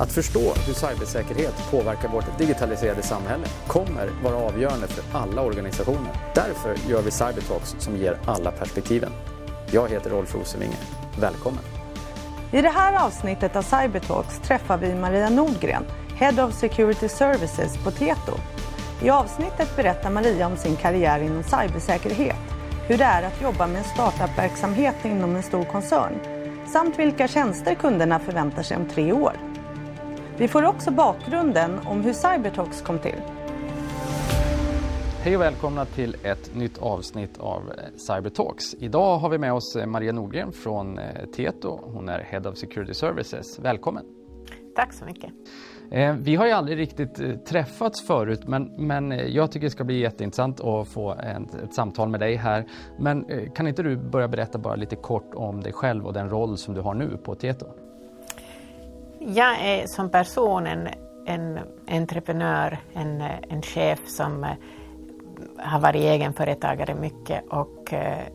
Att förstå hur cybersäkerhet påverkar vårt digitaliserade samhälle kommer vara avgörande för alla organisationer. Därför gör vi Cybertalks som ger alla perspektiven. Jag heter Rolf Rosenvinge. Välkommen! I det här avsnittet av Cybertalks träffar vi Maria Nordgren, Head of Security Services på Tieto. I avsnittet berättar Maria om sin karriär inom cybersäkerhet, hur det är att jobba med en startup-verksamhet inom en stor koncern samt vilka tjänster kunderna förväntar sig om tre år. Vi får också bakgrunden om hur Cybertalks kom till. Hej och välkomna till ett nytt avsnitt av eh, Cybertalks. Idag har vi med oss eh, Maria Nordgren från eh, Tieto. Hon är Head of Security Services. Välkommen! Tack så mycket! Vi har ju aldrig riktigt träffats förut men, men jag tycker det ska bli jätteintressant att få ett, ett samtal med dig här. Men kan inte du börja berätta bara lite kort om dig själv och den roll som du har nu på Tieto? Jag är som person en, en entreprenör, en, en chef som eh, har varit egenföretagare mycket och, eh,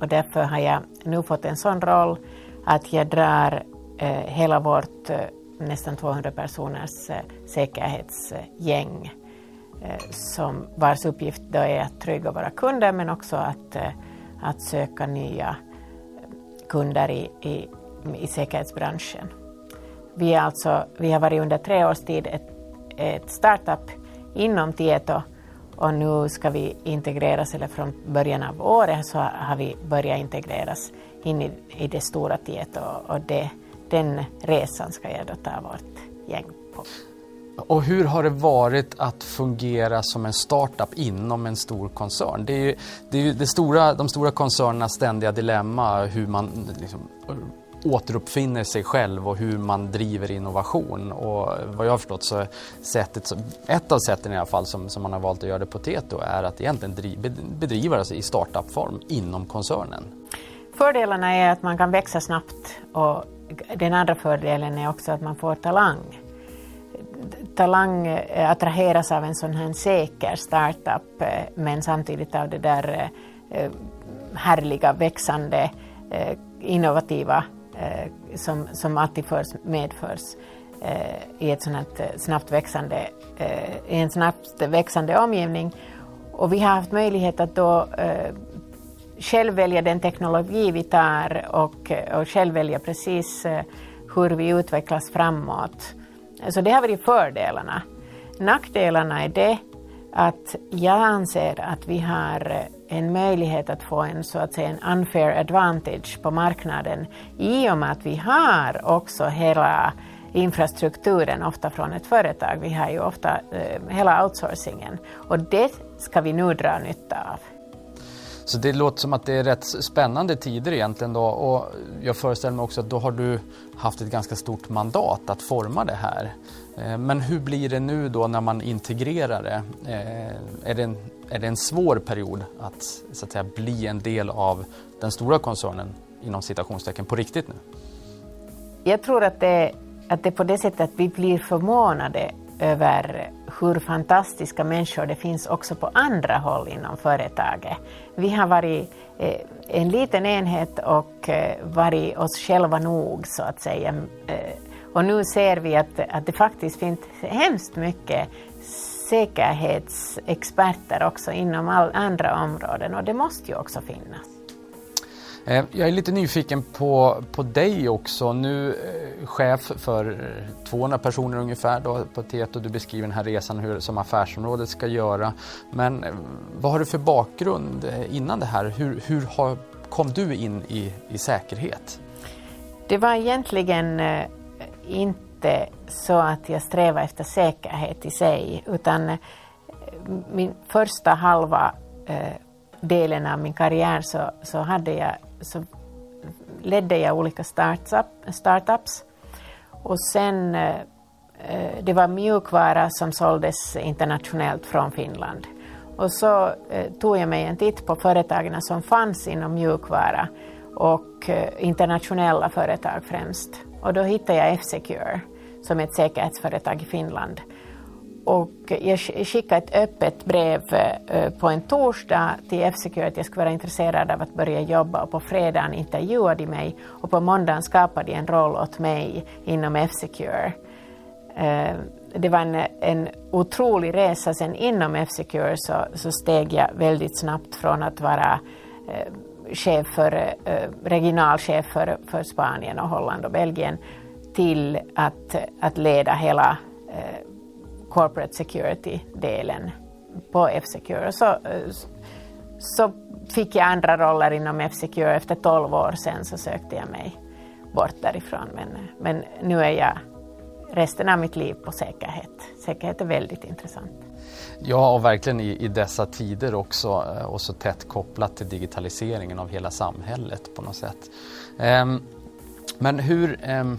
och därför har jag nu fått en sån roll att jag drar eh, hela vårt nästan 200 personers säkerhetsgäng som vars uppgift då är att trygga våra kunder men också att, att söka nya kunder i, i, i säkerhetsbranschen. Vi, är alltså, vi har varit under tre års tid ett, ett startup inom Tieto och nu ska vi integreras, eller från början av året så har vi börjat integreras in i, i det stora Tieto och det, den resan ska jag då ta vårt gäng på. Och hur har det varit att fungera som en startup inom en stor koncern? Det är ju, det är ju det stora, de stora koncernernas ständiga dilemma hur man liksom, återuppfinner sig själv och hur man driver innovation. Och vad jag har förstått så sättet, ett av sätten i alla fall som, som man har valt att göra det på Teto är att egentligen driv, bedriva det i startupform inom koncernen. Fördelarna är att man kan växa snabbt och den andra fördelen är också att man får talang. Talang eh, attraheras av en sån här säker startup eh, men samtidigt av det där eh, härliga, växande, innovativa eh, som, som alltid förs, medförs eh, i, ett sånt eh, snabbt växande, eh, i en snabbt växande omgivning. Och vi har haft möjlighet att då eh, själv välja den teknologi vi tar och, eh, och själv välja precis eh, hur vi utvecklas framåt. Så det har varit fördelarna. Nackdelarna är det att jag anser att vi har eh, en möjlighet att få en så att säga en unfair advantage på marknaden i och med att vi har också hela infrastrukturen ofta från ett företag. Vi har ju ofta eh, hela outsourcingen och det ska vi nu dra nytta av. Så det låter som att det är rätt spännande tider egentligen då och jag föreställer mig också att då har du haft ett ganska stort mandat att forma det här. Eh, men hur blir det nu då när man integrerar det? Eh, är det en, är det en svår period att, så att säga, bli en del av den stora koncernen inom citationstecken på riktigt nu? Jag tror att det, att det är på det sättet att vi blir förvånade över hur fantastiska människor det finns också på andra håll inom företaget. Vi har varit eh, en liten enhet och varit oss själva nog så att säga och nu ser vi att, att det faktiskt finns hemskt mycket säkerhetsexperter också inom all, andra områden och det måste ju också finnas. Eh, jag är lite nyfiken på, på dig också. Nu eh, chef för 200 personer ungefär då, på Tieto. Du beskriver den här resan hur, som affärsområdet ska göra. Men eh, vad har du för bakgrund innan det här? Hur, hur har, kom du in i, i säkerhet? Det var egentligen inte så att jag strävar efter säkerhet i sig utan eh, min första halva eh, delen av min karriär så, så, hade jag, så ledde jag olika startup, startups och sen eh, eh det var mjukvara som såldes internationellt från Finland. Och så eh, tog jag mig en titt på företagen som fanns inom mjukvara och internationella företag främst. Och då hittade jag F-Secure som är ett säkerhetsföretag i Finland. Och jag skickade ett öppet brev eh, på en torsdag till F-Secure att jag skulle vara intresserad av att börja jobba och på fredagen intervjuade de mig och på måndagen skapade de en roll åt mig inom F-Secure. Eh, det var en, en otrolig resa. Sen inom F-Secure så, så steg jag väldigt snabbt från att vara eh, chef för, eh, regionalchef för, för Spanien och Holland och Belgien till att, att leda hela eh, corporate security-delen på F-Secure. Så, eh, så fick jag andra roller inom F-Secure. Efter 12 år sen så sökte jag mig bort därifrån. Men, men nu är jag resten av mitt liv på säkerhet. Säkerhet är väldigt intressant. Ja, och verkligen i, i dessa tider också eh, och så tätt kopplat till digitaliseringen av hela samhället på något sätt. Um, men hur um,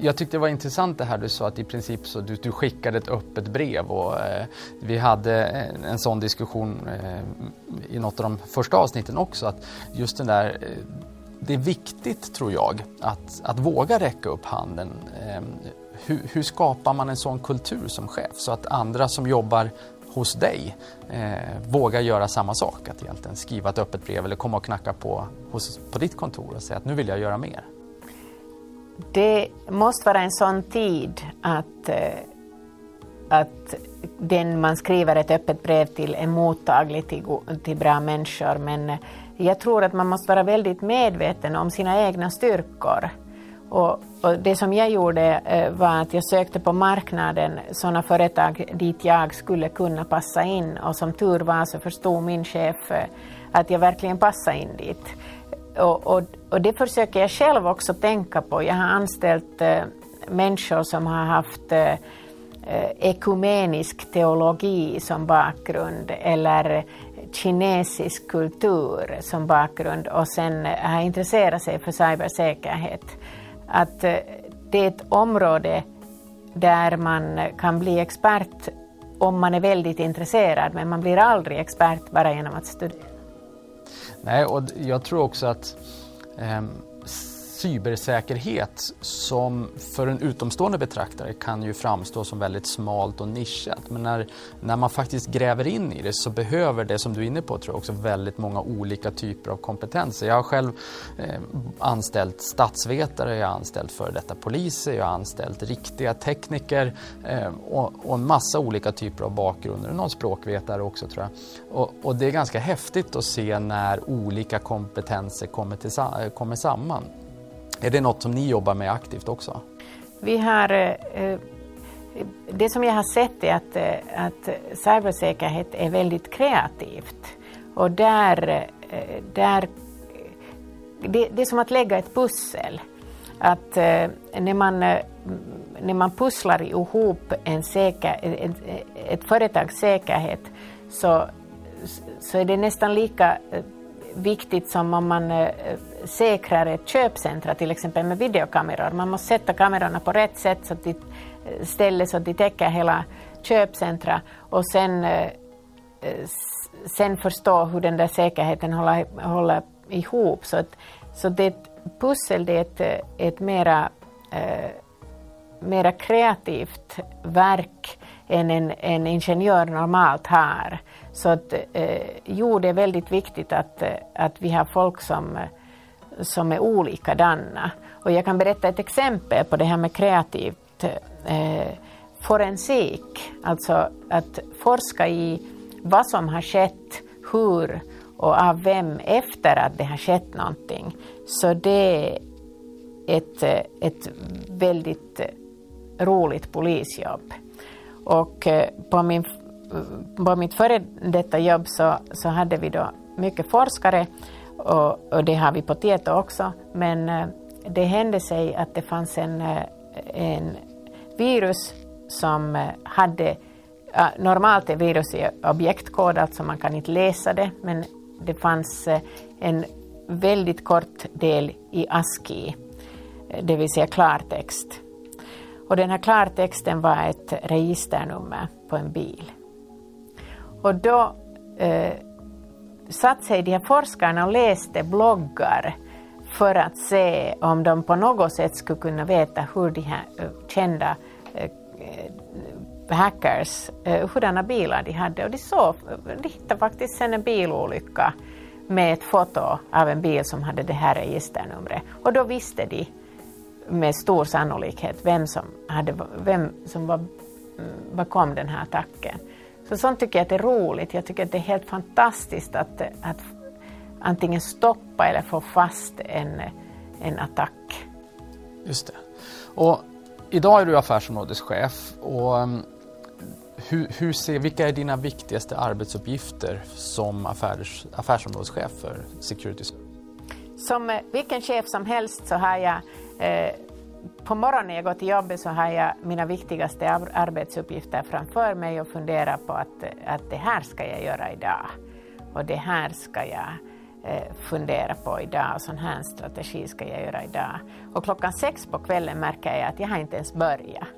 jag tyckte det var intressant det här du sa att i princip så du, du skickade ett öppet brev och eh, vi hade en, en sån diskussion eh, i något av de första avsnitten också att just den där eh, det är viktigt tror jag att, att våga räcka upp handen. Ehm, hur, hur, skapar man en sån kultur som chef så att andra som jobbar hos dig eh, vågar göra samma sak? Att egentligen skriva ett öppet brev eller komma och knacka på hos, på ditt kontor och säga att nu vill jag göra mer. Det måste vara en sån tid att, eh, att den man skriver ett öppet brev till är mottaglig till, till bra människor. Men jag tror att man måste vara väldigt medveten om sina egna styrkor. Och, och det som jag gjorde eh, var att jag sökte på marknaden sådana företag dit jag skulle kunna passa in och som tur var så förstod min chef eh, att jag verkligen passade in dit. Och, och, och, det försöker jag själv också tänka på. Jag har anställt eh, människor som har haft eh, eh ekumenisk teologi som bakgrund eller kinesisk kultur som bakgrund och sen eh, har intresserat sig för cybersäkerhet. Att eh, det är ett område där man kan bli expert om man är väldigt intresserad men man blir aldrig expert bara genom att studera. Nej, och jag tror också att eh, cybersäkerhet som för en utomstående betraktare kan ju framstå som väldigt smalt och nischat. Men när, när man faktiskt gräver in i det så behöver det, som du är inne på, tror jag också väldigt många olika typer av kompetenser. Jag har själv eh, anställt statsvetare, jag har anställt före detta poliser, jag har anställt riktiga tekniker eh, och, och, en massa olika typer av bakgrunder. Någon språkvetare också tror jag. Och, och det är ganska häftigt att se när olika kompetenser kommer, till, kommer samman. Är det något som ni jobbar med aktivt också? Vi har, eh, eh, det som jag har sett är att, eh, att cybersäkerhet är väldigt kreativt. Och där, där det, det är som att lägga ett pussel. Att när man, när man pusslar ihop en säker, ett, ett företags säkerhet så, så är det nästan lika viktigt som om man eh, säkrar ett köpcentra, till exempel med videokameror. Man måste sätta kamerorna på rätt sätt så att de eh, ställer så att de täcker hela köpcentra och sen, eh, sen förstå hur den där säkerheten håller, håller ihop. Så, att, så det ett pussel det är ett, ett mera, eh, mera kreativt verk än en, en ingenjör normalt har. Så att, eh, jo, det är väldigt viktigt att, eh, att vi har folk som, som är olikadana. Och jag kan berätta ett exempel på det här med kreativt eh, forensik, alltså att forska i vad som har skett, hur och av vem efter att det har skett någonting. Så det är ett, eh, ett väldigt roligt polisjobb. Och eh, på min på mitt före detta jobb så, så hade vi då mycket forskare och, och det har vi på Tieto också. Men eh, det hände sig att det fanns en, eh, en virus som hade Normalt är virus i objektkod, alltså man kan inte läsa det, men det fanns en väldigt kort del i ASCII, det vill säga klartext. Och den här klartexten var ett registernummer på en bil. Och då eh, satt sig de här forskarna och läste bloggar för att se om de på något sätt skulle kunna veta hur de här eh, kända eh, hackers, eh, hurdana bilar de hade. Och de, såg, de hittade faktiskt sen en bilolycka med ett foto av en bil som hade det här registernumret. Och då visste de med stor sannolikhet vem som, hade, vem som var bakom den här attacken. Så sånt tycker jag att är roligt. Jag tycker att det är helt fantastiskt att, att antingen stoppa eller få fast en, en attack. Just det. Och idag är du affärsområdeschef. Och um, hur, hur ser, vilka är dina viktigaste arbetsuppgifter som affärs, affärsområdeschef för Security Som eh, vilken chef som helst så har jag eh, på morgonen när jag går till jobbet så har jag mina viktigaste arbetsuppgifter framför mig och funderar på att, att det här ska jag göra idag. Och det här ska jag eh, fundera på idag och sån här strategi ska jag göra idag. Och klockan sex på kvällen märker jag att jag har inte ens börjat.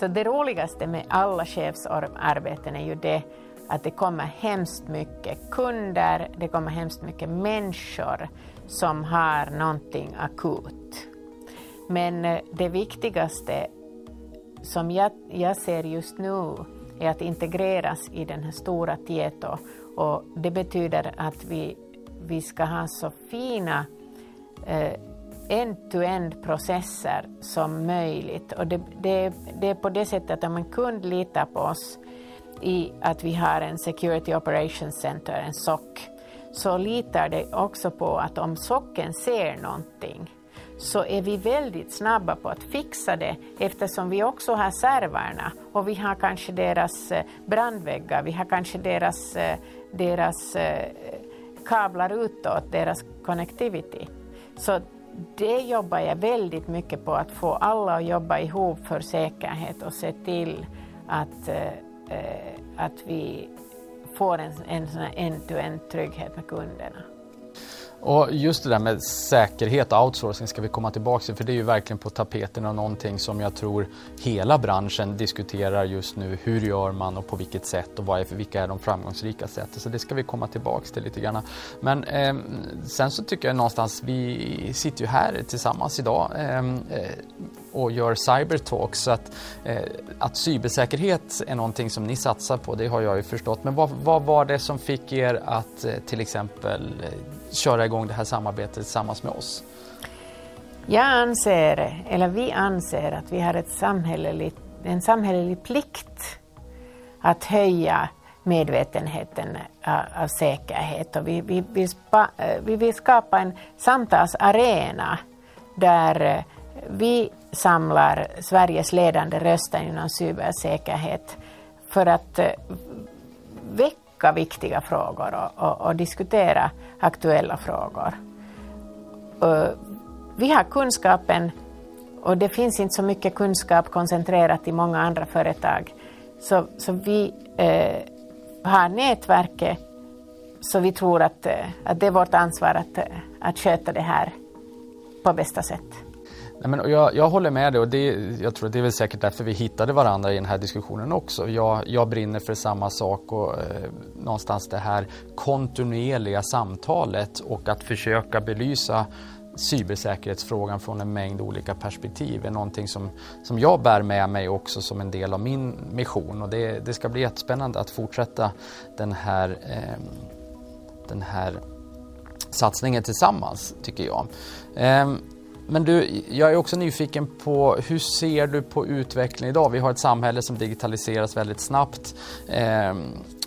Så det roligaste med alla chefsarbeten är ju det att det kommer hemskt mycket kunder, det kommer hemskt mycket människor som har någonting akut. Men eh, det viktigaste som jag, jag ser just nu är att integreras i den här stora Tieto och det betyder att vi, vi ska ha så fina eh, end-to-end processer som möjligt. Och det, det, det, är på det sättet att om en kund litar på oss i att vi har en Security Operations Center, en SOC, så litar det också på att om socken ser någonting så är vi väldigt snabba på att fixa det eftersom vi också har servrarna och vi har kanske deras eh, brandväggar, vi har kanske deras, eh, deras eh, kablar utåt, deras connectivity. Så det jobbar jag väldigt mycket på, att få alla att jobba ihop för säkerhet och se till att, att vi får en, en end-to-end trygghet med kunderna. Och just det där med säkerhet och outsourcing ska vi komma tillbaka till för det är ju verkligen på tapeten och någonting som jag tror hela branschen diskuterar just nu. Hur gör man och på vilket sätt och vad är, vilka är de framgångsrika sätten? Så det ska vi komma tillbaka till lite grann. Men eh, sen så tycker jag någonstans, vi sitter ju här tillsammans idag ehm, eh, och gör cybertalk så att, eh, att cybersäkerhet är någonting som ni satsar på, det har jag ju förstått. Men vad, vad var det som fick er att eh, till exempel eh, köra igång det här samarbetet tillsammans med oss? Jag anser, eller vi anser att vi har ett samhälleligt, en samhällelig plikt att höja medvetenheten eh, av, säkerhet och vi, vi, vi, spa, eh, vi vill skapa en samtalsarena där eh, vi samlar Sveriges ledande röster inom cybersäkerhet för att eh, väcka viktiga frågor och, och, och diskutera aktuella frågor. Vi har kunskapen och det finns inte så mycket kunskap koncentrerat i många andra företag. Så, så vi eh, har nätverket så vi tror att, eh, att det är vårt ansvar att, eh, att sköta det här på bästa sätt. Nej, men jag, jag håller med dig och det, jag tror att det är väl säkert därför vi hittade varandra i den här diskussionen också. Jag, jag brinner för samma sak och eh, någonstans det här kontinuerliga samtalet och att försöka belysa cybersäkerhetsfrågan från en mängd olika perspektiv är någonting som, som jag bär med mig också som en del av min mission och det, det ska bli jättespännande att fortsätta den här, eh, den här satsningen tillsammans tycker jag. Eh, men du, jag är också nyfiken på hur ser du på utvecklingen idag? Vi har ett samhälle som digitaliseras väldigt snabbt. Eh,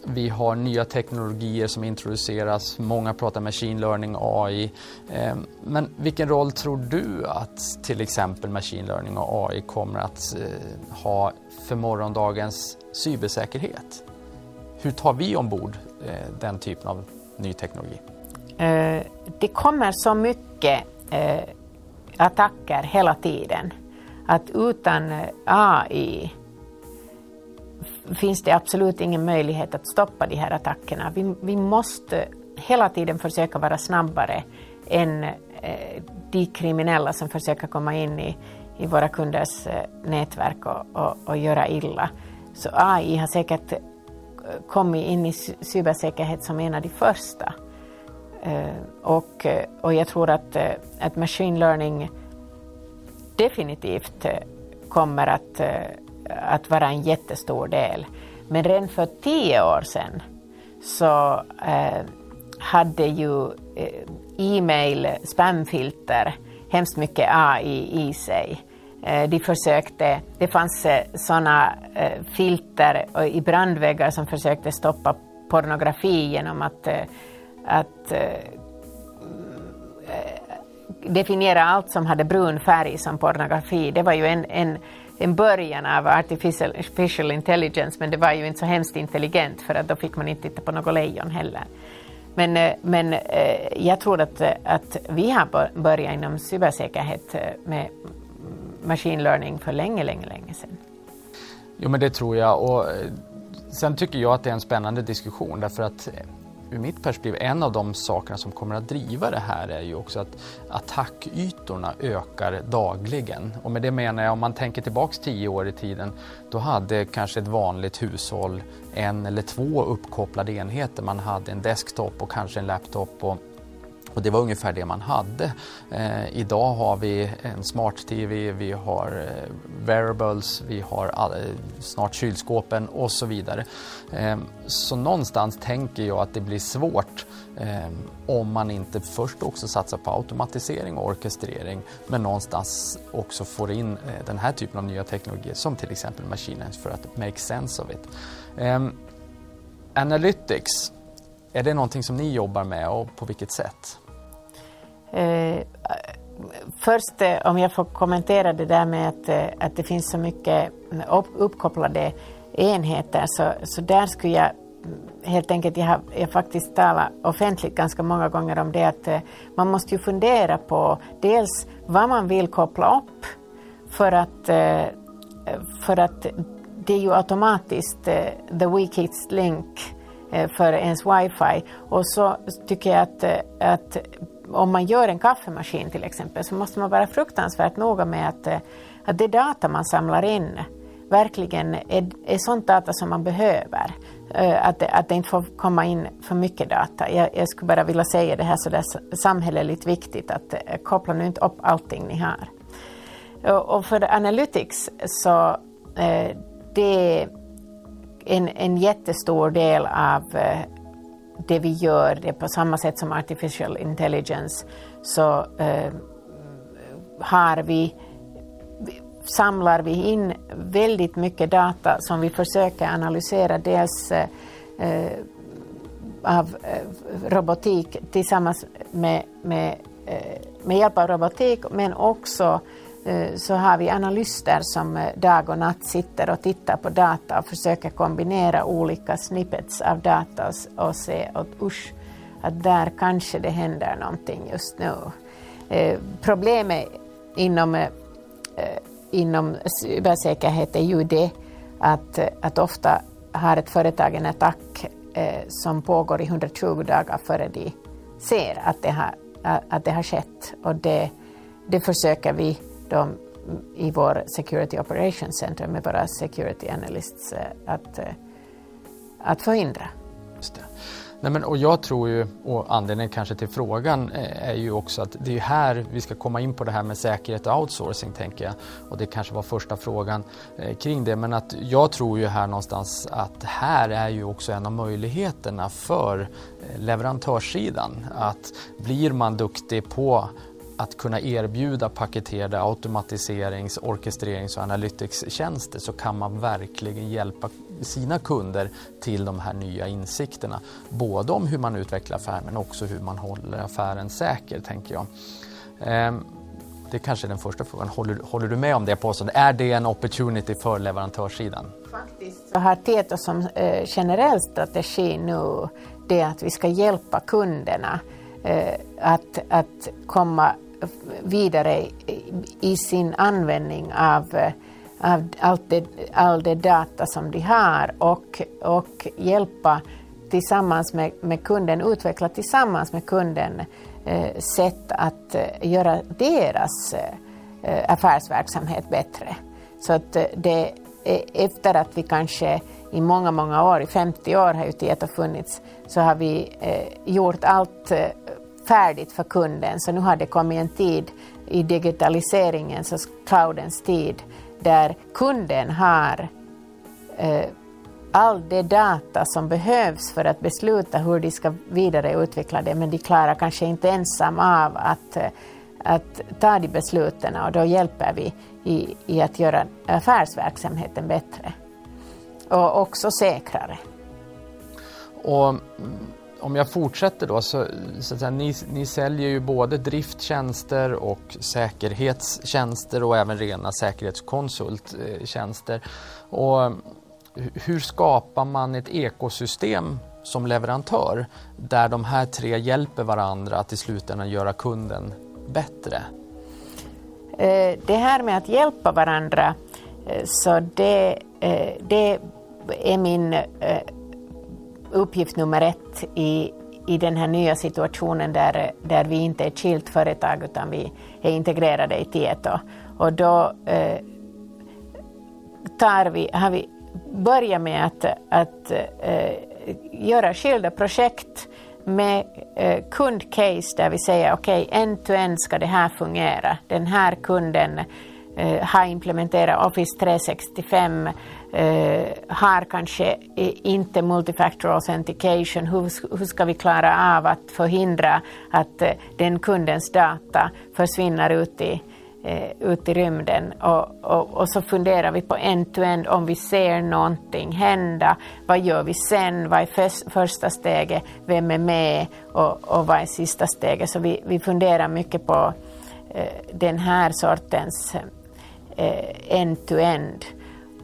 vi har nya teknologier som introduceras. Många pratar machine learning, AI. Eh, men vilken roll tror du att till exempel machine learning och AI kommer att eh, ha för morgondagens cybersäkerhet? Hur tar vi ombord eh, den typen av ny teknologi? Eh, det kommer så mycket eh, attacker hela tiden. Att utan AI finns det absolut ingen möjlighet att stoppa de här attackerna. Vi, vi måste hela tiden försöka vara snabbare än eh, de kriminella som försöker komma in i, i våra kunders eh, nätverk och, och, och göra illa. Så AI har säkert eh, kommit in i cybersäkerhet som en av de första. Eh, och, eh, och jag tror att, eh, att machine learning definitivt kommer att, att vara en jättestor del. Men redan för tio år sedan så hade ju e-mail spamfilter hemskt mycket AI i sig. De försökte, det fanns sådana filter i brandväggar som försökte stoppa pornografi genom att, att eh, eh, definiera allt som hade brun färg som pornografi. Det var ju en, en, en början av artificial, artificial intelligence men det var ju inte så hemskt intelligent för att då fick man inte titta på något lejon heller. Men, eh, men jag tror att, att vi har börjat inom cybersäkerhet med machine learning för länge, länge, länge sedan. Jo men det tror jag och sen tycker jag att det är en spännande diskussion därför att ur mitt perspektiv, en av de sakerna som kommer att driva det här är ju också att attackytorna ökar dagligen. Och med det menar jag, om man tänker tillbaks tio år i tiden, då hade kanske ett vanligt hushåll en eller två uppkopplade enheter. Man hade en desktop och kanske en laptop och och det var ungefär det man hade. Eh, idag har vi en smart-tv, vi har eh, wearables, vi har all, eh, snart kylskåpen och så vidare. Eh, så någonstans tänker jag att det blir svårt eh, om man inte först också satsar på automatisering och orkestrering men någonstans också får in eh, den här typen av nya teknologier som till exempel machine för att make sense of it. Eh, Analytics, är det någonting som ni jobbar med och på vilket sätt? Eh, först eh, om jag får kommentera det där med att, eh, att det finns så mycket mm, upp, uppkopplade enheter så, så där skulle jag mm, helt enkelt, jag har jag faktiskt talat offentligt ganska många gånger om det att eh, man måste ju fundera på dels vad man vill koppla upp för att, eh, för att det är ju automatiskt eh, the weakest link för ens wifi. Och så tycker jag att, att om man gör en kaffemaskin till exempel så måste man vara fruktansvärt noga med att, eh, att det data man samlar in verkligen är, är sånt data som man behöver. Eh, att det, att det inte får komma in för mycket data. Jag, jag skulle bara vilja säga det här så det är samhälleligt viktigt att eh, koppla nu inte upp allting ni har. Och för Analytics så det är en, en jättestor del av det vi gör det på samma sätt som artificial intelligence så eh, har vi, samlar vi in väldigt mycket data som vi försöker analysera dels eh, av eh, robotik tillsammans med, med, eh, med hjälp av robotik men också Eh, Eh, så har vi analyster som eh, dag och natt sitter och tittar på data och försöker kombinera olika snippets av data och se att usch, att där kanske det händer någonting just nu. Eh, problemet inom, eh, inom cybersäkerhet är ju det att, att ofta har ett företag en attack som pågår i 120 dagar före de ser att det har, att det har skett och det, det försöker vi då i vår Security Operations Center med våra security analysts eh, att, eh, att förhindra. Just det. Nej, men, och jag tror ju, och anledningen kanske till frågan eh, är ju också att det är här vi ska komma in på det här med säkerhet och outsourcing tänker jag. Och det kanske var första frågan eh, kring det. Men att jag tror ju här någonstans att här är ju också en av möjligheterna för leverantörssidan. Att blir man duktig på att kunna erbjuda paketerade automatiserings-, orkestrerings och analytics-tjänster så kan man verkligen hjälpa sina kunder till de här nya insikterna. Både om hur man utvecklar affären men också hur man håller affären säker, tänker jag. Ehm, det är kanske är den första frågan. Håller, håller du med om det påståendet? Är det en opportunity för leverantörssidan? Faktiskt så har Tieto som eh, generell strategi nu det att vi ska hjälpa kunderna Eh, att, att komma vidare i sin användning av, eh, av allt det, all det data som de har och, och hjälpa tillsammans med, med kunden, utveckla tillsammans med kunden eh, sätt att eh, göra deras eh, affärsverksamhet bättre. Så att eh, det, e, efter att vi kanske i många, många år, i 50 år har ju Tieto funnits, så har vi eh, gjort allt eh, färdigt för kunden. Så nu har det kommit en tid i digitaliseringens och cloudens tid där kunden har eh, all det data som behövs för att besluta hur de ska vidareutveckla det men de klarar kanske inte ensam av att, eh, att ta de besluten och då hjälper vi i, i att göra affärsverksamheten bättre och också säkrare. Och om jag fortsätter då, så, så att säga, ni, ni säljer ju både drifttjänster och säkerhetstjänster och även rena säkerhetskonsulttjänster. Och hur skapar man ett ekosystem som leverantör där de här tre hjälper varandra att i slutändan göra kunden bättre? Eh, det här med att hjälpa varandra, eh, så det, eh, det är min uppgift nummer ett i, i den här nya situationen där, där vi inte är ett skilt företag utan vi är integrerade i Tieto. Och då eh, tar vi, har vi börjat med att, att eh, göra skilda projekt med eh, kundcase där vi säger okej, okay, end-to-end ska det här fungera. Den här kunden eh, har implementerat Office 365, eh, har kanske inte multifactor authentication. Hur, hur ska vi klara av att förhindra att eh, den kundens data försvinner ut i eh, ut i rymden och, och, och, så funderar vi på end-to-end om vi ser någonting hända. Vad gör vi sen? Vad är för, första steget? Vem är med? Och, och vad är sista steget? Så vi, vi funderar mycket på eh, den här sortens eh, end-to-end.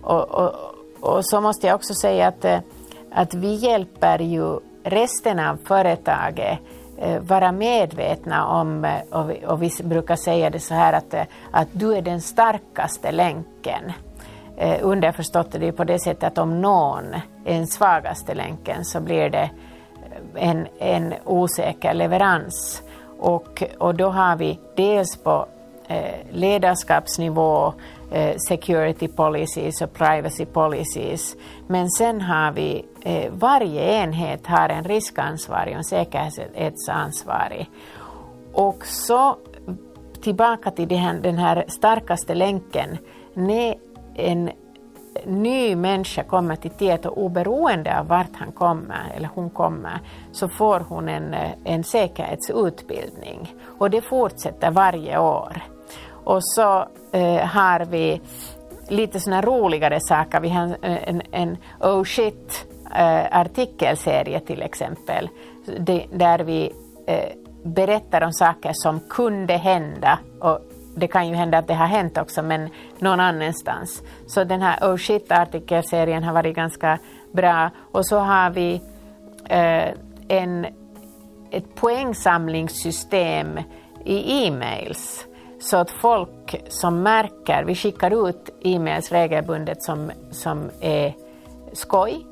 Och, och, och, så måste jag också säga att, eh, att vi hjälper ju resten av företaget eh, vara medvetna om, eh, och vi, och vi brukar säga det så här att, att du är den starkaste länken. Underförstått är det på det sättet att om någon är den svagaste länken så blir det en, en osäker leverans. Och, och då har vi dels på Eh, ledarskapsnivå eh, security policies och privacy policies. Men sen har vi, eh, varje enhet har en riskansvarig och en säkerhetsansvarig. Och så tillbaka till den här, starkaste länken. När en ny människa kommer till Tieto, oberoende av vart han kommer eller hon kommer, så får hon en, en säkerhetsutbildning. Och det fortsätter varje år. Och så eh, har vi lite såna roligare saker. Vi har en, en Oh shit eh, artikelserie till exempel. Det, där vi eh, berättar om saker som kunde hända. Och det kan ju hända att det har hänt också, men någon annanstans. Så den här Oh shit artikelserien har varit ganska bra. Och så har vi eh, en, ett poängsamlingssystem i e-mails så att folk som märker, vi skickar ut e-mails regelbundet som, som är skoj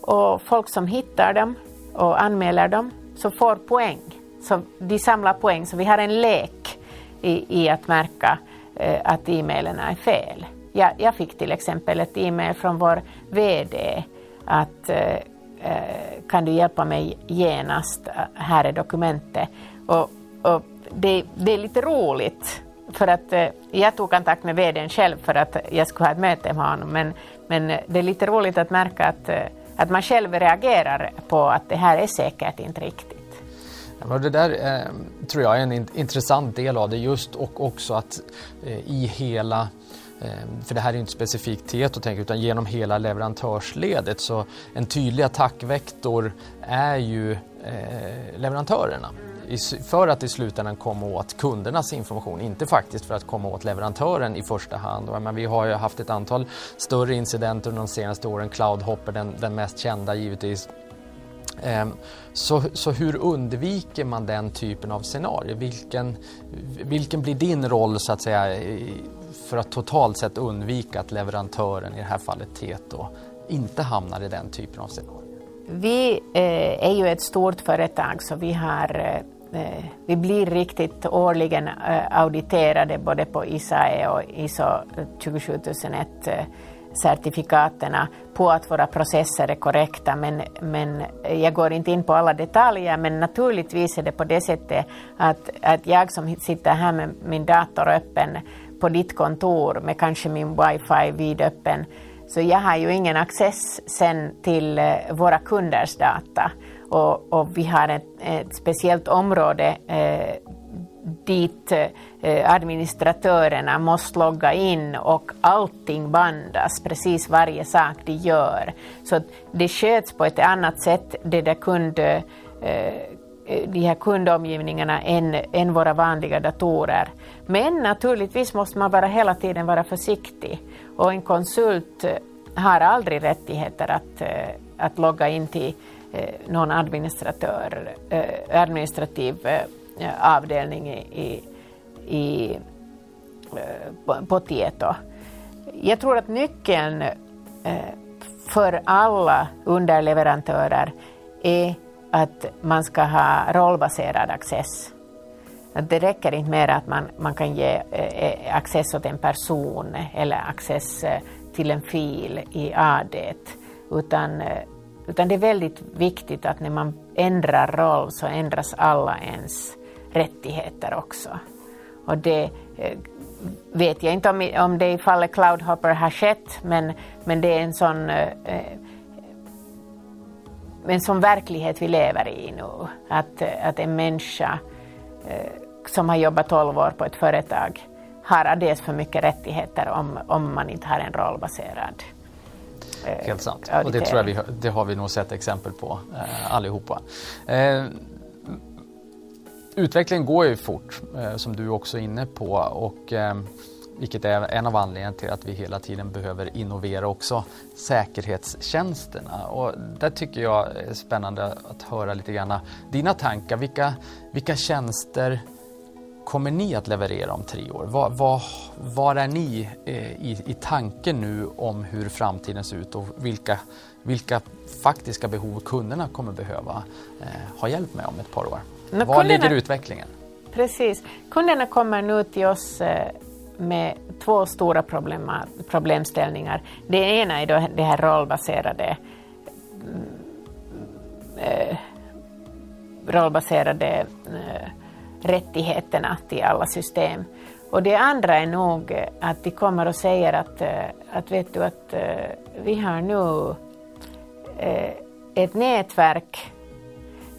och folk som hittar dem och anmäler dem så får poäng. Så de samlar poäng, så vi har en lek i, i att märka eh, att e-mailen är fel. Jag, jag, fick till exempel ett e-mail från vår VD att eh, eh, kan du hjälpa mig genast, här är dokumentet. Och, och det, det är lite roligt för att eh, jag tog kontakt med vdn själv för att jag skulle ha ett möte med honom. Men, men det är lite roligt att märka att, eh, att man själv reagerar på att det här är säkert inte riktigt. Ja, det där eh, tror jag är en in intressant del av det just och också att eh, i hela eh, för det här är inte specifikt Tieto utan genom hela leverantörsledet så en tydlig attackvektor är ju eh, leverantörerna för att i slutändan komma åt kundernas information, inte faktiskt för att komma åt leverantören i första hand. Men vi har ju haft ett antal större incidenter under de senaste åren, Cloudhopper den, den mest kända givetvis. Ehm, så, så hur undviker man den typen av scenario? Vilken, vilken blir din roll så att säga för att totalt sett undvika att leverantören, i det här fallet Teto, inte hamnar i den typen av scenario? Vi eh, är ju ett stort företag så vi har eh, Eh, vi blir riktigt årligen eh, auditerade både på ISAE och ISO 27001 eh, certifikaterna på att våra processer är korrekta. Men, men jag går inte in på alla detaljer men naturligtvis är det på det sättet att, att jag som sitter här med min dator öppen på ditt kontor med kanske min wifi vidöppen så jag har ju ingen access sen till våra kunders data och, och vi har ett, ett speciellt område eh, dit eh, administratörerna måste logga in och allting bandas, precis varje sak de gör. Så det sköts på ett annat sätt, det där kund, eh, eh, de här kundomgivningarna än, än våra vanliga datorer. Men naturligtvis måste man bara hela tiden vara försiktig och en konsult har aldrig rättigheter att, eh, att logga in till Eh, någon administratör, eh, administrativ eh, avdelning i, i, på, på Tieto. Jag tror att nyckeln för alla underleverantörer är att man ska ha rollbaserad access. Det räcker inte med att man, man kan ge eh, access åt en person eller access till en fil i AD, utan, utan det är väldigt viktigt att när man ändrar roll så ändras alla ens rättigheter också. Och det eh, vet jag inte om, om det i fallet Cloudhopper har skett, men, men det är en sån, eh, eh, en sån verklighet vi lever i nu. Att, att en människa som har jobbat 12 år på ett företag har alldeles för mycket rättigheter om, om man inte har en rollbaserad Helt sant. Och det tror jag vi, det har vi nog sett exempel på eh, allihopa. Eh, utvecklingen går ju fort, eh, som du också är inne på. Och, eh, vilket är en av anledningarna till att vi hela tiden behöver innovera också säkerhetstjänsterna. Och där tycker jag är spännande att höra lite grann dina tankar. Vilka, vilka tjänster kommer ni att leverera om tre år? Var, var, var är ni eh, i, i tanken nu om hur framtiden ser ut och vilka, vilka faktiska behov kunderna kommer behöva eh, ha hjälp med om ett par år? Var kunderna, ligger utvecklingen? Precis. Kunderna kommer nu till oss eh, med två stora problem, problemställningar. Det ena är då det här rollbaserade mm, eh, rollbaserade rättigheterna till alla system. Och det andra är nog att de kommer och säger att, eh, att vet du att eh, vi har nu eh, ett nätverk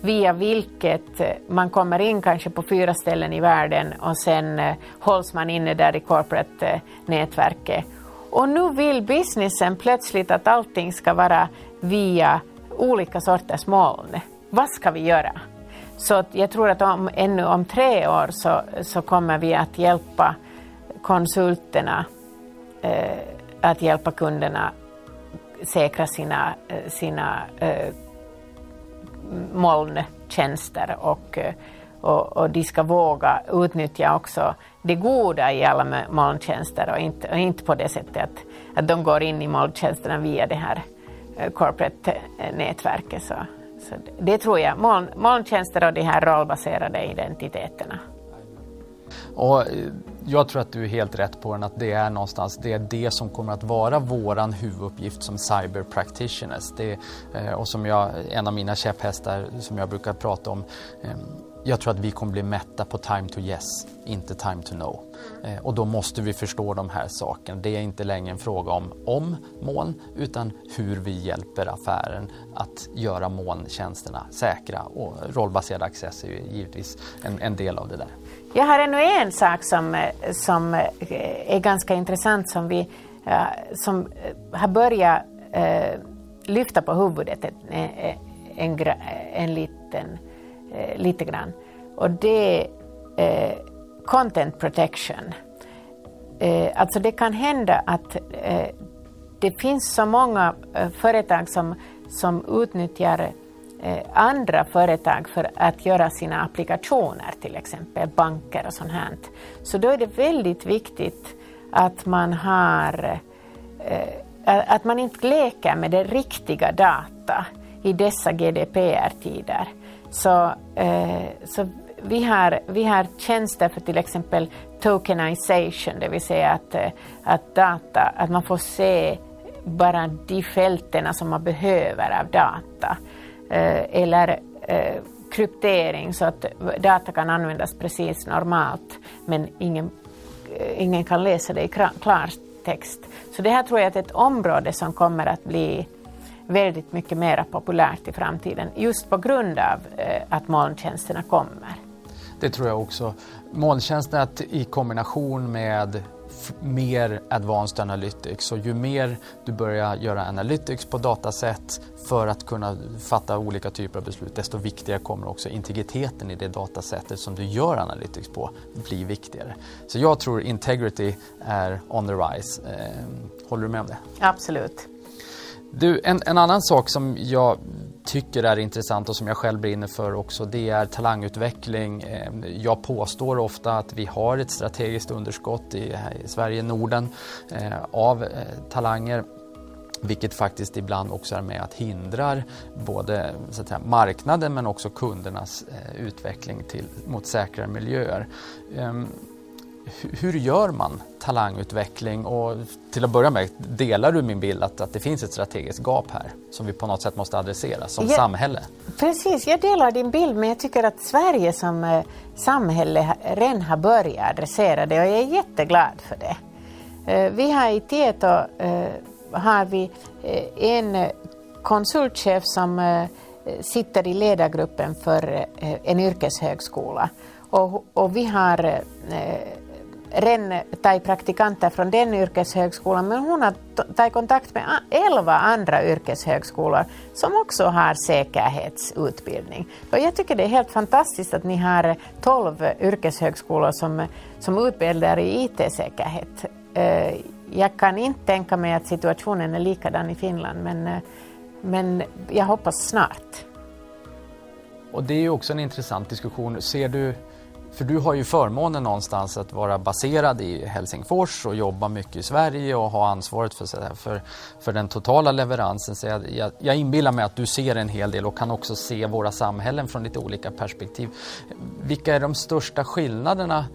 via vilket man kommer in kanske på fyra ställen i världen och sen hålls man inne där i corporate-nätverket. Och nu vill businessen plötsligt att allting ska vara via olika sorters moln. Vad ska vi göra? Så jag tror att om, ännu om tre år så, så kommer vi att hjälpa konsulterna eh, att hjälpa kunderna säkra sina, eh, sina eh, molntjänster och, eh, och, och de ska våga utnyttja också det goda i alla molntjänster och inte, och inte på det sättet att, att de går in i molntjänsterna via det här eh, corporate-nätverket. Så, så det tror jag, moln, molntjänster och de här rollbaserade identiteterna. Och eh, jag tror att du är helt rätt på den, att det är någonstans det, är det som kommer att vara våran huvuduppgift som cyber practitioners. Det, eh, och som jag, en av mina käpphästar som jag brukar prata om, eh, jag tror att vi kommer bli mätta på time to yes, inte time to no. Eh, och då måste vi förstå de här sakerna. Det är inte längre en fråga om om moln, utan hur vi hjälper affären att göra molntjänsterna säkra. Och rollbaserad access är ju givetvis en, en del av det där. Jag har ännu en sak som, som är ganska intressant som vi som har börjat lyfta på huvudet en, en, en liten, eh, lite grann. Och det är eh, content protection. Eh, alltså det kan hända att eh, det finns så många eh, företag som, som utnyttjar Eh, andra företag för att göra sina applikationer, till exempel banker och sånt här. Så då är det väldigt viktigt att man har eh, att man inte leker med det riktiga data i dessa GDPR-tider. Så, eh, så vi, har, vi har tjänster för till exempel tokenization, det vill säga att, eh, att, data, att man får se bara de fälten som man behöver av data. Eh, eller eh, kryptering så att data kan användas precis normalt men ingen, eh, ingen kan läsa det i klartext. Så det här tror jag är ett område som kommer att bli väldigt mycket mer populärt i framtiden just på grund av att molntjänsterna kommer. Det tror jag också. Molntjänstnät i kombination med mer advanced analytics och ju mer du börjar göra analytics på dataset för att kunna fatta olika typer av beslut desto viktigare kommer också integriteten i det datasättet som du gör analytics på bli viktigare. Så jag tror integrity är on the rise. Eh, håller du med om det? Absolut. Du, en, en annan sak som jag tycker är intressant och som jag själv brinner för också det är talangutveckling. Ehm, jag påstår ofta att vi har ett strategiskt underskott i, i Sverige, Norden, eh, av eh, talanger vilket faktiskt ibland också är med att hindra både så att säga, marknaden men också kundernas eh, utveckling till, mot säkrare miljöer. Ehm, hur gör man talangutveckling? Och till att börja med, delar du min bild att, att det finns ett strategiskt gap här som vi på något sätt måste adressera som ja, samhälle? Precis, jag delar din bild men jag tycker att Sverige som eh, samhälle redan har börjat adressera det och jag är jätteglad för det. Eh, vi har i Tieto eh, har vi en konsultchef som sitter i ledargruppen för en yrkeshögskola och, och vi har redan tagit praktikanter från den yrkeshögskolan men hon har tagit kontakt med elva andra yrkeshögskolor som också har säkerhetsutbildning. Och jag tycker det är helt fantastiskt att ni har tolv yrkeshögskolor som, som utbildar i IT-säkerhet. Eh, jag kan inte tänka mig att situationen är likadan i Finland men, eh, men jag hoppas snart. Och det är ju också en intressant diskussion. Ser du för du har ju förmånen någonstans att vara baserad i Helsingfors och jobba mycket i Sverige och ha ansvaret för, för, för den totala leveransen. Så jag, jag, jag inbillar mig att du ser en hel del och kan också se våra samhällen från lite olika perspektiv. Vilka är de största skillnaderna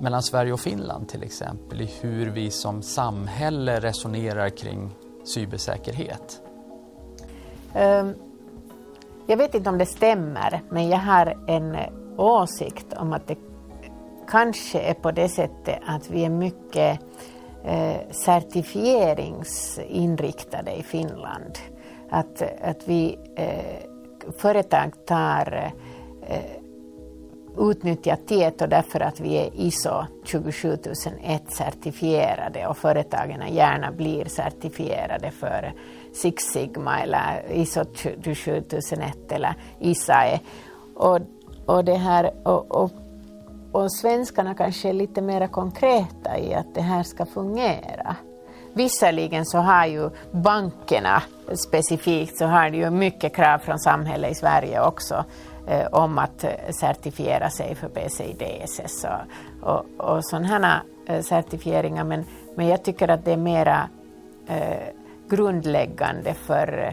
mellan Sverige och Finland till exempel i hur vi som samhälle resonerar kring cybersäkerhet? Um, jag vet inte om det stämmer, men jag har en åsikt om att det kanske är på det sättet att vi är mycket eh, certifieringsinriktade i Finland. Att, att vi eh, företag tar eh, utnyttjar Tieto därför att vi är ISO 27001 certifierade och företagen gärna blir certifierade för Six Sigma eller ISO 27001 eller ISAE. Och och, det här, och, och, och svenskarna kanske är lite mer konkreta i att det här ska fungera. Visserligen så har ju bankerna specifikt så har det ju mycket krav från samhället i Sverige också eh, om att eh, certifiera sig för PCI-DSS och, och, och sådana eh, certifieringar men, men jag tycker att det är mera eh, grundläggande för eh,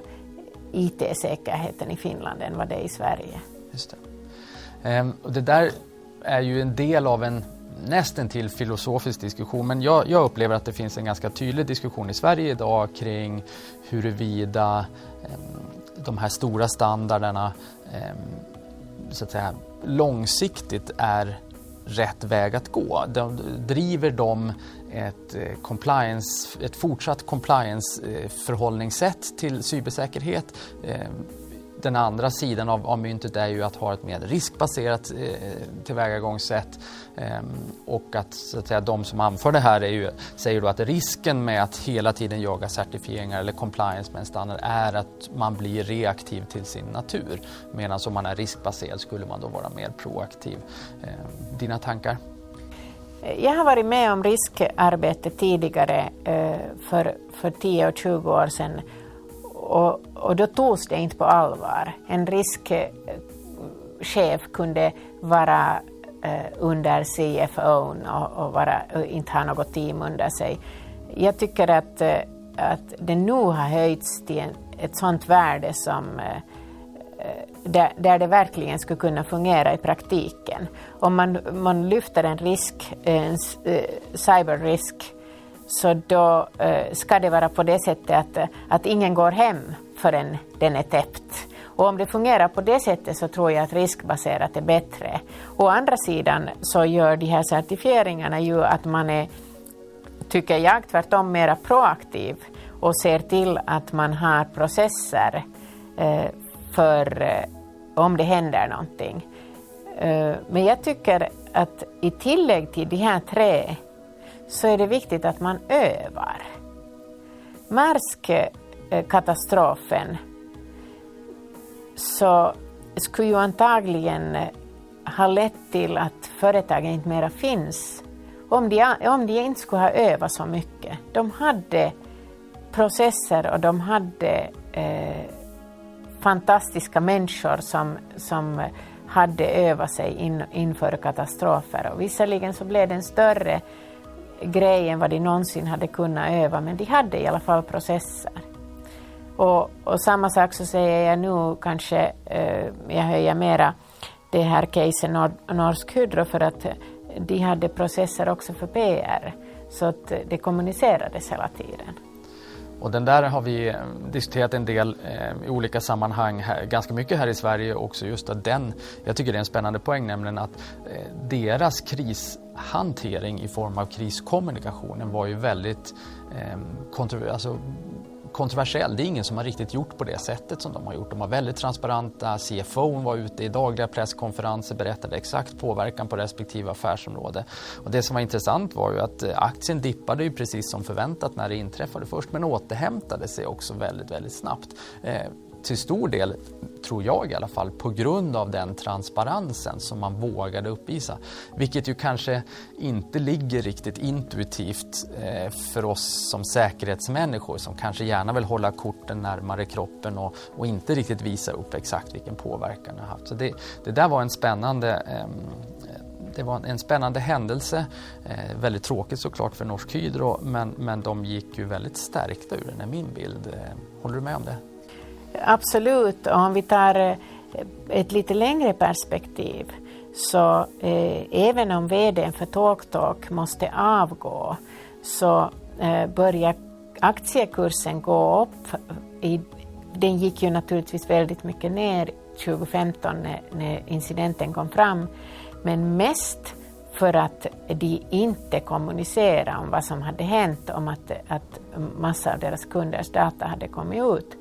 IT-säkerheten i Finland än vad det är i Sverige. Just det. Ehm, och det där är ju en del av en nästan till filosofisk diskussion men jag, jag, upplever att det finns en ganska tydlig diskussion i Sverige idag kring huruvida ehm, de här stora standarderna ehm, så att säga, långsiktigt är rätt väg att gå. De, driver de ett, eh, compliance, ett fortsatt compliance eh, förhållningssätt till cybersäkerhet? Den andra sidan av, av myntet är ju att ha ett mer riskbaserat eh, tillvägagångssätt eh, och att, så att säga, de som anför det här är ju, säger då att risken med att hela tiden jaga certifieringar eller compliance med en standard är att man blir reaktiv till sin natur. Medan om man är riskbaserad skulle man då vara mer proaktiv. Eh, dina tankar? Jag har varit med om riskarbete tidigare eh, för, för 10 och 20 år sedan och, och då togs det inte på allvar. En riskchef eh, kunde vara eh, under CFO och, och, vara, och inte ha något team under sig. Jag tycker att, eh, att det nu har höjts till en, ett sådant värde som eh, eh, där, där, det verkligen skulle kunna fungera i praktiken. Om man, man lyfter en risk, en uh, cyberrisk så då eh, ska det vara på det sättet att, att ingen går hem förrän den är täppt. Och om det fungerar på det sättet så tror jag att riskbaserat är bättre. Å andra sidan så gör de här certifieringarna ju att man är, tycker jag, tvärtom mera proaktiv och ser till att man har processer eh, för eh, om det händer någonting. Eh, men jag tycker att i tillägg till de här tre så är det viktigt att man övar. Maersk-katastrofen så skulle ju antagligen eh, ha lett till att företagen inte mera finns om de, om de inte skulle ha övat så mycket. De hade processer och de hade eh, fantastiska människor som, som hade övat sig in, inför katastrofer. Och visserligen så blev den större grej än vad de någonsin hade kunnat öva, men de hade i alla fall processer. Och, och samma sak så säger jag nu kanske, eh, jag höjer mera det här caset Nor Norsk Hydro för att de hade processer också för PR, så att det kommunicerades hela tiden. Och den där har vi eh, diskuterat en del eh, i olika sammanhang, här, ganska mycket här i Sverige också. Just att den, jag tycker det är en spännande poäng, nämligen att eh, deras krishantering i form av kriskommunikationen var ju väldigt eh, kontroversiell, alltså, kontroversiell. Det är ingen som har riktigt gjort på det sättet som de har gjort. De var väldigt transparenta. CFO var ute i dagliga presskonferenser, berättade exakt påverkan på respektive affärsområde. Och det som var intressant var ju att eh, aktien dippade ju precis som förväntat när det inträffade först men återhämtade sig också väldigt, väldigt snabbt. Eh, till stor del, tror jag i alla fall, på grund av den transparensen som man vågade uppvisa. Vilket ju kanske inte ligger riktigt intuitivt eh, för oss som säkerhetsmänniskor som kanske gärna vill hålla korten närmare kroppen och, och inte riktigt visa upp exakt vilken påverkan det har haft. Så det, det där var en spännande ehm, det var en spännande händelse. Eh, väldigt tråkigt såklart för Norsk Hydro men, men de gick ju väldigt stärkta ur den, är min bild. Eh, håller du med om det? Absolut, och om vi tar eh, ett lite längre perspektiv så eh, även om vdn för TalkTalk måste avgå så eh, börjar aktiekursen gå upp. I, den gick ju naturligtvis väldigt mycket ner 2015 när, när incidenten kom fram, men mest för att de inte kommunicerade om vad som hade hänt, om att, att massa av deras kunders data hade kommit ut.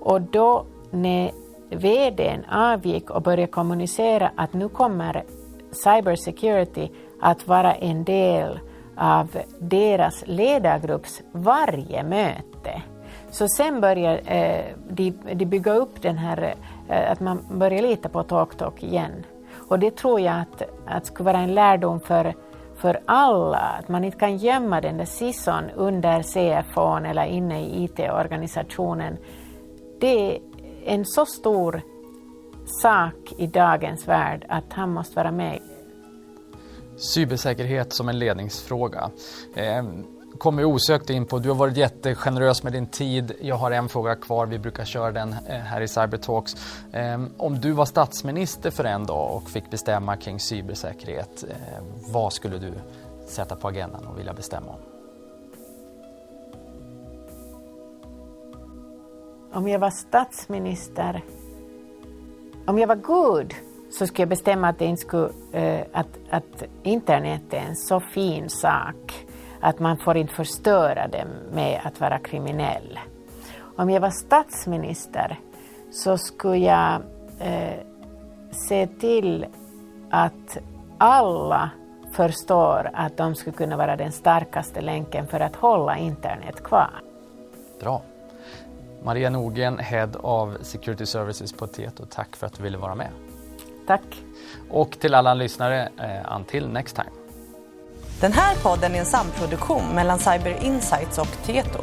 Och då när VDn avgick och började kommunicera att nu kommer cybersecurity att vara en del av deras ledargrupps varje möte. Så sen börjar eh, de, de bygga upp den här, eh, att man börjar lita på TalkTalk igen. Och det tror jag att, att skulle vara en lärdom för, för alla, att man inte kan gömma den där sisson under CFOn eller inne i IT-organisationen det är en så stor sak i dagens värld att han måste vara med. Cybersäkerhet som en ledningsfråga. Eh, kommer osökt in på, du har varit jättegenerös med din tid. Jag har en fråga kvar, vi brukar köra den eh, här i Cybertalks. Eh, om du var statsminister för en dag och fick bestämma kring cybersäkerhet, eh, vad skulle du sätta på agendan och vilja bestämma om? Om jag var statsminister, om jag var Gud så skulle jag bestämma att, det inte skulle, eh, att, att internet är en så fin sak att man får inte förstöra det med att vara kriminell. Om jag var statsminister så skulle jag eh, se till att alla förstår att de skulle kunna vara den starkaste länken för att hålla internet kvar. Bra. Maria Nogren, Head of Security Services på Tieto. Tack för att du ville vara med. Tack. Och till alla lyssnare, uh, until next time. Den här podden är en samproduktion mellan Cyber Insights och Tieto.